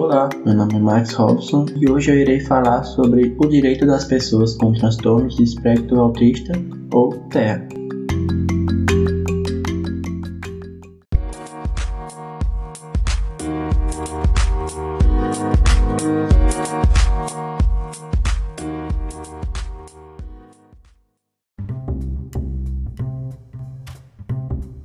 Olá, meu nome é Max Robson e hoje eu irei falar sobre o direito das pessoas com transtornos de espectro autista ou TEA.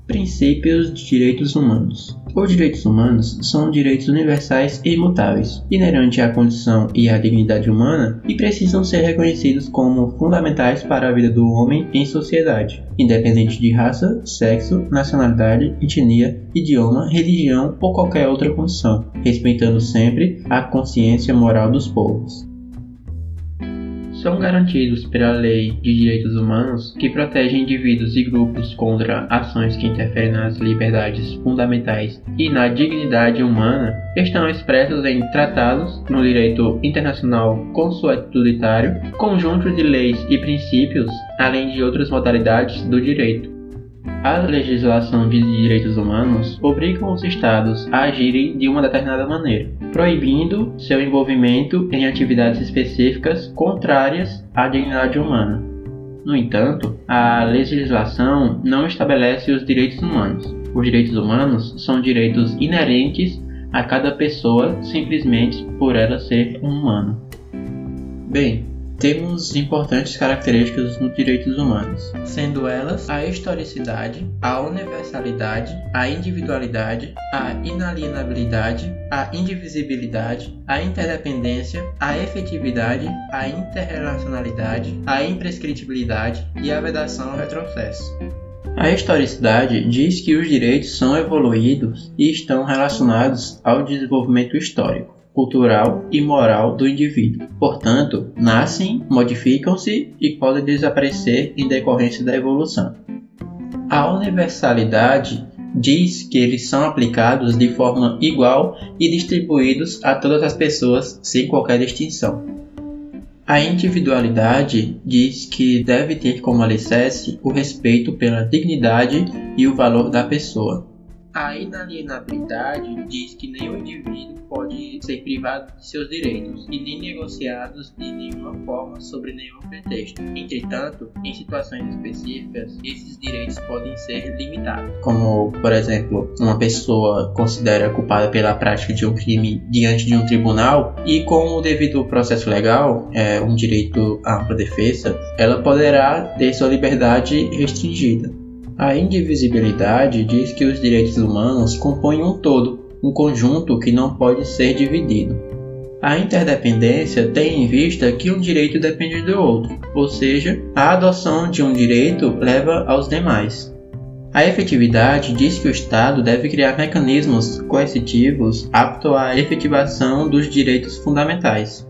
Princípios de direitos humanos. Os direitos humanos são direitos universais e imutáveis, inerentes à condição e à dignidade humana e precisam ser reconhecidos como fundamentais para a vida do homem em sociedade, independente de raça, sexo, nacionalidade, etnia, idioma, religião ou qualquer outra condição, respeitando sempre a consciência moral dos povos são garantidos pela Lei de Direitos Humanos, que protege indivíduos e grupos contra ações que interferem nas liberdades fundamentais e na dignidade humana, estão expressos em tratados, no direito internacional consuetuditário, conjuntos de leis e princípios, além de outras modalidades do direito. A legislação de direitos humanos obriga os Estados a agirem de uma determinada maneira, proibindo seu envolvimento em atividades específicas contrárias à dignidade humana. No entanto, a legislação não estabelece os direitos humanos. Os direitos humanos são direitos inerentes a cada pessoa simplesmente por ela ser um humano. Bem, temos importantes características nos direitos humanos, sendo elas a historicidade, a universalidade, a individualidade, a inalienabilidade, a indivisibilidade, a interdependência, a efetividade, a interrelacionalidade, a imprescritibilidade e a vedação ao retrocesso. A historicidade diz que os direitos são evoluídos e estão relacionados ao desenvolvimento histórico cultural e moral do indivíduo. Portanto, nascem, modificam-se e podem desaparecer em decorrência da evolução. A universalidade diz que eles são aplicados de forma igual e distribuídos a todas as pessoas sem qualquer distinção. A individualidade diz que deve ter como alicerce o respeito pela dignidade e o valor da pessoa. A inalienabilidade diz que nenhum indivíduo pode ser privado de seus direitos e nem negociados de nenhuma forma sobre nenhum pretexto. Entretanto, em situações específicas, esses direitos podem ser limitados. Como, por exemplo, uma pessoa considera culpada pela prática de um crime diante de um tribunal e com o devido processo legal, é, um direito à ampla defesa, ela poderá ter sua liberdade restringida. A indivisibilidade diz que os direitos humanos compõem um todo, um conjunto que não pode ser dividido. A interdependência tem em vista que um direito depende do outro, ou seja, a adoção de um direito leva aos demais. A efetividade diz que o Estado deve criar mecanismos coercitivos aptos à efetivação dos direitos fundamentais.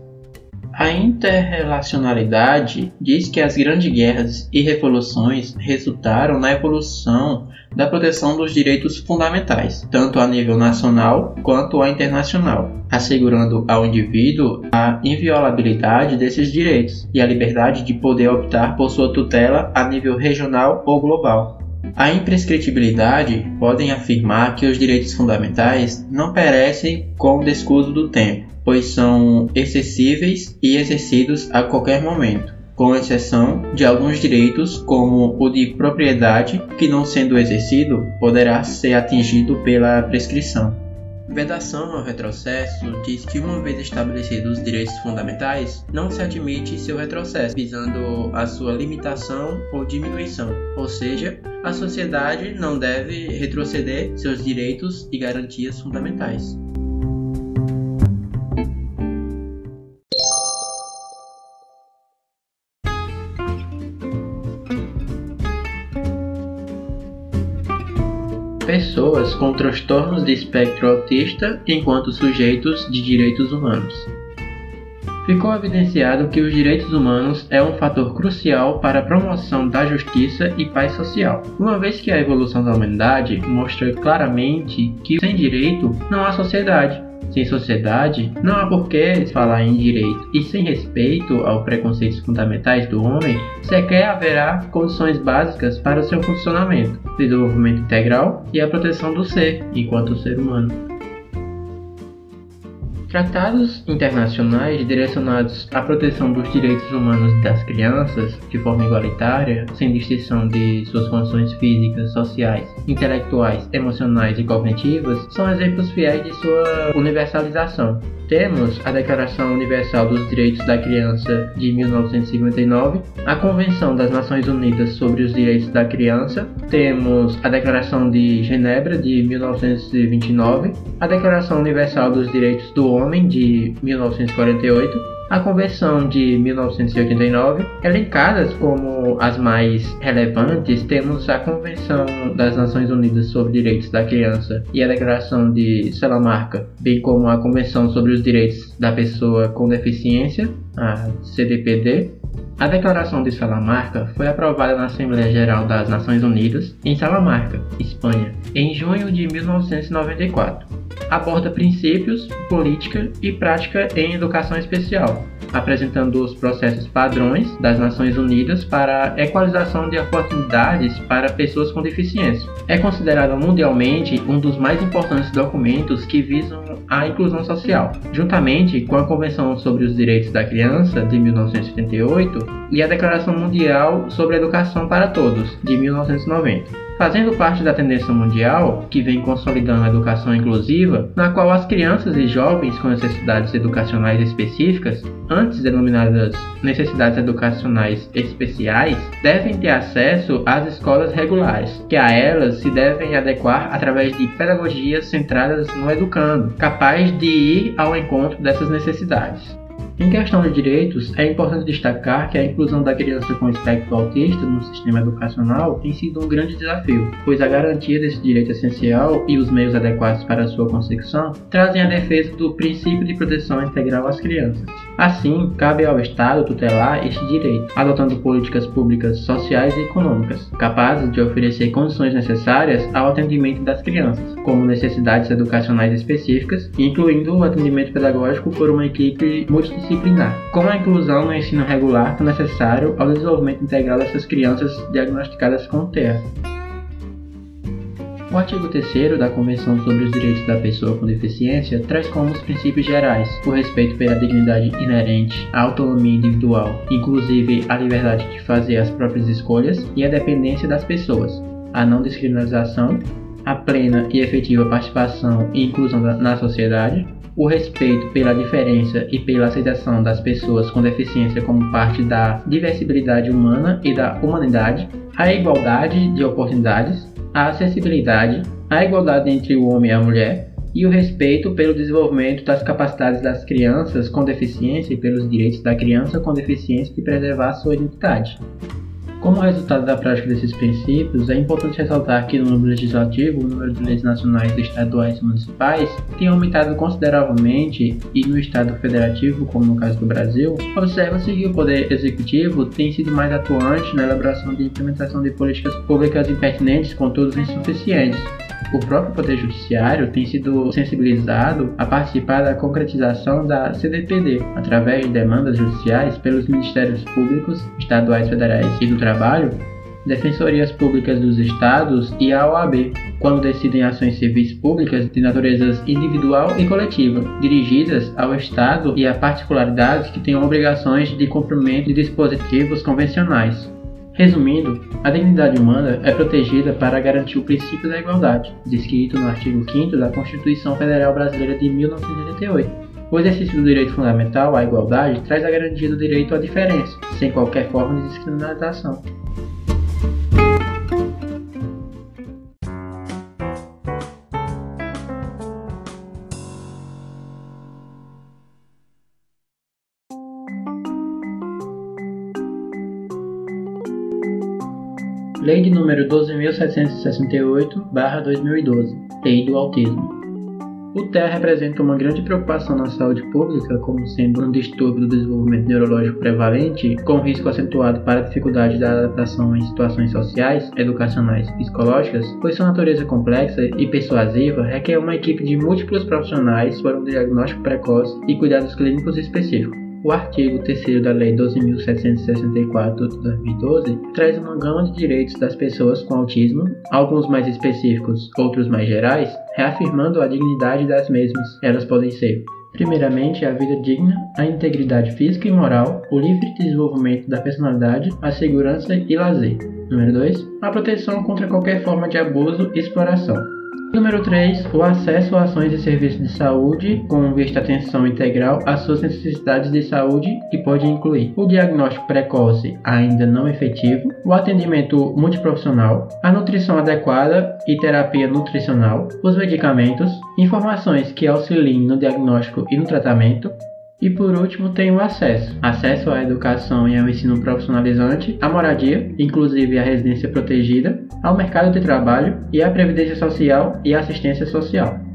A interrelacionalidade diz que as grandes guerras e revoluções resultaram na evolução da proteção dos direitos fundamentais, tanto a nível nacional quanto a internacional, assegurando ao indivíduo a inviolabilidade desses direitos e a liberdade de poder optar por sua tutela a nível regional ou global. A imprescritibilidade podem afirmar que os direitos fundamentais não perecem com o descuido do tempo, pois são excessíveis e exercidos a qualquer momento, com exceção de alguns direitos, como o de propriedade, que não sendo exercido poderá ser atingido pela prescrição. Vedação ao retrocesso diz que, uma vez estabelecidos os direitos fundamentais, não se admite seu retrocesso, visando a sua limitação ou diminuição, ou seja, a sociedade não deve retroceder seus direitos e garantias fundamentais. Transtornos de espectro autista enquanto sujeitos de direitos humanos. Ficou evidenciado que os direitos humanos é um fator crucial para a promoção da justiça e paz social, uma vez que a evolução da humanidade mostra claramente que sem direito não há sociedade, sem sociedade, não há por que falar em direito, e sem respeito aos preconceitos fundamentais do homem, sequer haverá condições básicas para o seu funcionamento, desenvolvimento integral e a proteção do ser, enquanto ser humano. Tratados internacionais direcionados à proteção dos direitos humanos das crianças de forma igualitária, sem distinção de suas condições físicas, sociais, intelectuais, emocionais e cognitivas, são exemplos fiéis de sua universalização. Temos a Declaração Universal dos Direitos da Criança de 1959, a Convenção das Nações Unidas sobre os Direitos da Criança, temos a Declaração de Genebra de 1929, a Declaração Universal dos Direitos do Homem de 1948, a Convenção de 1989, elencadas como as mais relevantes, temos a Convenção das Nações Unidas sobre Direitos da Criança e a Declaração de Salamarca, bem como a Convenção sobre os Direitos da Pessoa com Deficiência, a CDPD. A Declaração de Salamarca foi aprovada na Assembleia Geral das Nações Unidas em Salamarca, Espanha, em junho de 1994 aborda princípios, política e prática em educação especial, apresentando os processos padrões das Nações Unidas para a equalização de oportunidades para pessoas com deficiência. É considerado mundialmente um dos mais importantes documentos que visam a inclusão social, juntamente com a Convenção sobre os Direitos da Criança de 1978 e a Declaração Mundial sobre a Educação para Todos de 1990 fazendo parte da tendência mundial que vem consolidando a educação inclusiva, na qual as crianças e jovens com necessidades educacionais específicas, antes denominadas necessidades educacionais especiais, devem ter acesso às escolas regulares, que a elas se devem adequar através de pedagogias centradas no educando, capaz de ir ao encontro dessas necessidades. Em questão de direitos, é importante destacar que a inclusão da criança com espectro autista no sistema educacional tem sido um grande desafio, pois a garantia desse direito essencial e os meios adequados para sua consecução trazem a defesa do princípio de proteção integral às crianças. Assim, cabe ao Estado tutelar este direito, adotando políticas públicas sociais e econômicas, capazes de oferecer condições necessárias ao atendimento das crianças, como necessidades educacionais específicas, incluindo o atendimento pedagógico por uma equipe multidisciplinar, com a inclusão no ensino regular tão necessário ao desenvolvimento integral dessas crianças diagnosticadas com TEA. O artigo 3 da Convenção sobre os Direitos da Pessoa com Deficiência traz como os princípios gerais o respeito pela dignidade inerente, a autonomia individual, inclusive a liberdade de fazer as próprias escolhas e a dependência das pessoas, a não discriminação, a plena e efetiva participação e inclusão na sociedade, o respeito pela diferença e pela aceitação das pessoas com deficiência como parte da diversibilidade humana e da humanidade, a igualdade de oportunidades, a acessibilidade, a igualdade entre o homem e a mulher e o respeito pelo desenvolvimento das capacidades das crianças com deficiência e pelos direitos da criança com deficiência de preservar sua identidade. Como resultado da prática desses princípios, é importante ressaltar que no número legislativo, o número de leis nacionais, estaduais e municipais tem aumentado consideravelmente e no Estado federativo, como no caso do Brasil, observa-se que o Poder Executivo tem sido mais atuante na elaboração e implementação de políticas públicas impertinentes, contudo insuficientes, o próprio Poder Judiciário tem sido sensibilizado a participar da concretização da CDPD, através de demandas judiciais pelos Ministérios Públicos, Estaduais Federais e do Trabalho, Defensorias Públicas dos Estados e a OAB, quando decidem ações civis públicas de natureza individual e coletiva, dirigidas ao Estado e a particularidades que tenham obrigações de cumprimento de dispositivos convencionais. Resumindo, a dignidade humana é protegida para garantir o princípio da igualdade, descrito no artigo 5 da Constituição Federal Brasileira de 1988. O exercício do direito fundamental à igualdade traz a garantia do direito à diferença, sem qualquer forma de discriminação. Número 12.768-2012, Lei do Autismo. O TEA representa uma grande preocupação na saúde pública, como sendo um distúrbio do desenvolvimento neurológico prevalente, com risco acentuado para a dificuldade da adaptação em situações sociais, educacionais e psicológicas, pois sua natureza complexa e persuasiva requer uma equipe de múltiplos profissionais para um diagnóstico precoce e cuidados clínicos específicos. O artigo 3 da Lei 12.764 de 2012 traz uma gama de direitos das pessoas com autismo, alguns mais específicos, outros mais gerais, reafirmando a dignidade das mesmas. Elas podem ser Primeiramente, a vida digna, a integridade física e moral, o livre desenvolvimento da personalidade, a segurança e lazer. Número 2. A proteção contra qualquer forma de abuso e exploração. Número 3. O acesso a ações e serviços de saúde com vista atenção integral às suas necessidades de saúde, que pode incluir o diagnóstico precoce ainda não efetivo, o atendimento multiprofissional, a nutrição adequada e terapia nutricional, os medicamentos, informações que auxiliem no diagnóstico e no tratamento, e por último tem o acesso. Acesso à educação e ao ensino profissionalizante, à moradia, inclusive à residência protegida, ao mercado de trabalho e à previdência social e assistência social.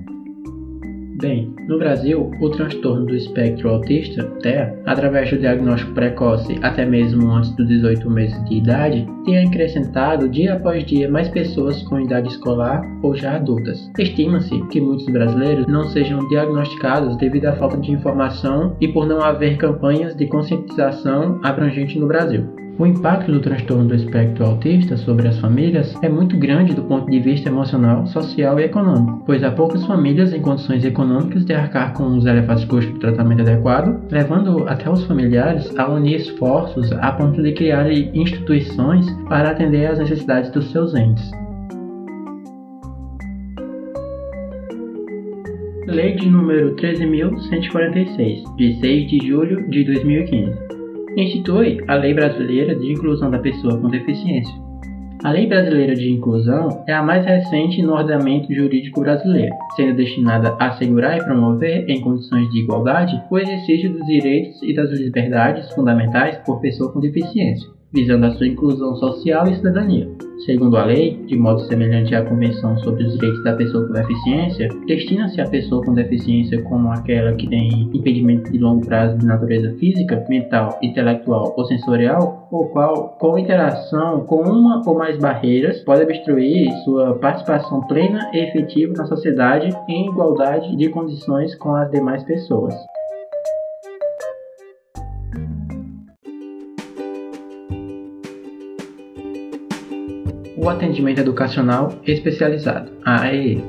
Bem, no Brasil, o transtorno do espectro autista, TEA, através do diagnóstico precoce até mesmo antes dos 18 meses de idade, tem acrescentado dia após dia mais pessoas com idade escolar ou já adultas. Estima-se que muitos brasileiros não sejam diagnosticados devido à falta de informação e por não haver campanhas de conscientização abrangente no Brasil. O impacto do transtorno do espectro autista sobre as famílias é muito grande do ponto de vista emocional, social e econômico, pois há poucas famílias em condições econômicas de arcar com os elevados custos do tratamento adequado, levando até os familiares a unir esforços a ponto de criar instituições para atender às necessidades dos seus entes. Lei de número 13.146, de 6 de julho de 2015 institui a Lei Brasileira de Inclusão da Pessoa com Deficiência. A Lei Brasileira de Inclusão é a mais recente no ordenamento jurídico brasileiro, sendo destinada a assegurar e promover, em condições de igualdade, o exercício dos direitos e das liberdades fundamentais por pessoa com deficiência visando a sua inclusão social e cidadania. Segundo a lei, de modo semelhante à Convenção sobre os Direitos da Pessoa com Deficiência, destina-se a pessoa com deficiência como aquela que tem impedimento de longo prazo de natureza física, mental, intelectual ou sensorial, ou qual, com interação com uma ou mais barreiras, pode obstruir sua participação plena e efetiva na sociedade em igualdade de condições com as demais pessoas. O atendimento educacional especializado, AEE.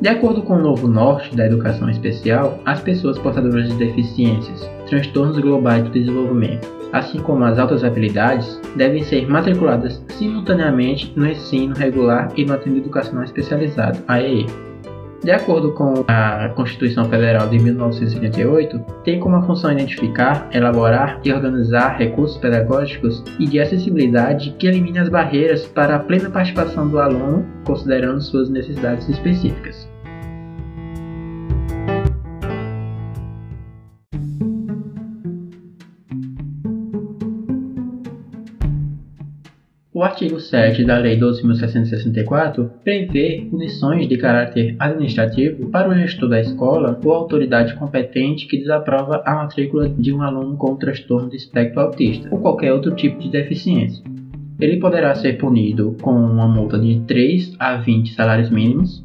De acordo com o novo norte da educação especial, as pessoas portadoras de deficiências, transtornos globais do desenvolvimento, assim como as altas habilidades, devem ser matriculadas simultaneamente no ensino regular e no atendimento educacional especializado, AEE. De acordo com a Constituição Federal de 1988, tem como função identificar, elaborar e organizar recursos pedagógicos e de acessibilidade que eliminem as barreiras para a plena participação do aluno, considerando suas necessidades específicas. O artigo 7 da Lei 12.664 prevê punições de caráter administrativo para o gestor da escola ou autoridade competente que desaprova a matrícula de um aluno com transtorno de espectro autista ou qualquer outro tipo de deficiência. Ele poderá ser punido com uma multa de 3 a 20 salários mínimos,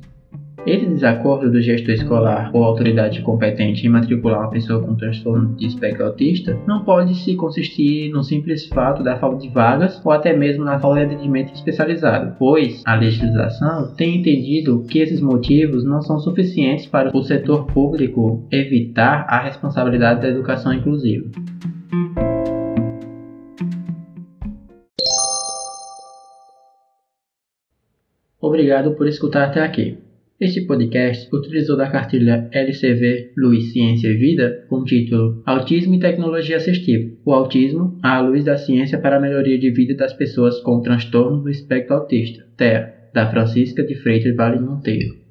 esse desacordo do gestor escolar ou autoridade competente em matricular uma pessoa com transtorno de espectro autista não pode se consistir no simples fato da falta de vagas ou até mesmo na falta de atendimento especializado, pois a legislação tem entendido que esses motivos não são suficientes para o setor público evitar a responsabilidade da educação inclusiva. Obrigado por escutar até aqui. Este podcast utilizou da cartilha LCV Luz, Ciência e Vida com o título Autismo e Tecnologia Assistiva. O autismo à luz da ciência para a melhoria de vida das pessoas com transtorno do espectro autista. TEA, da Francisca de Freitas Vale Monteiro.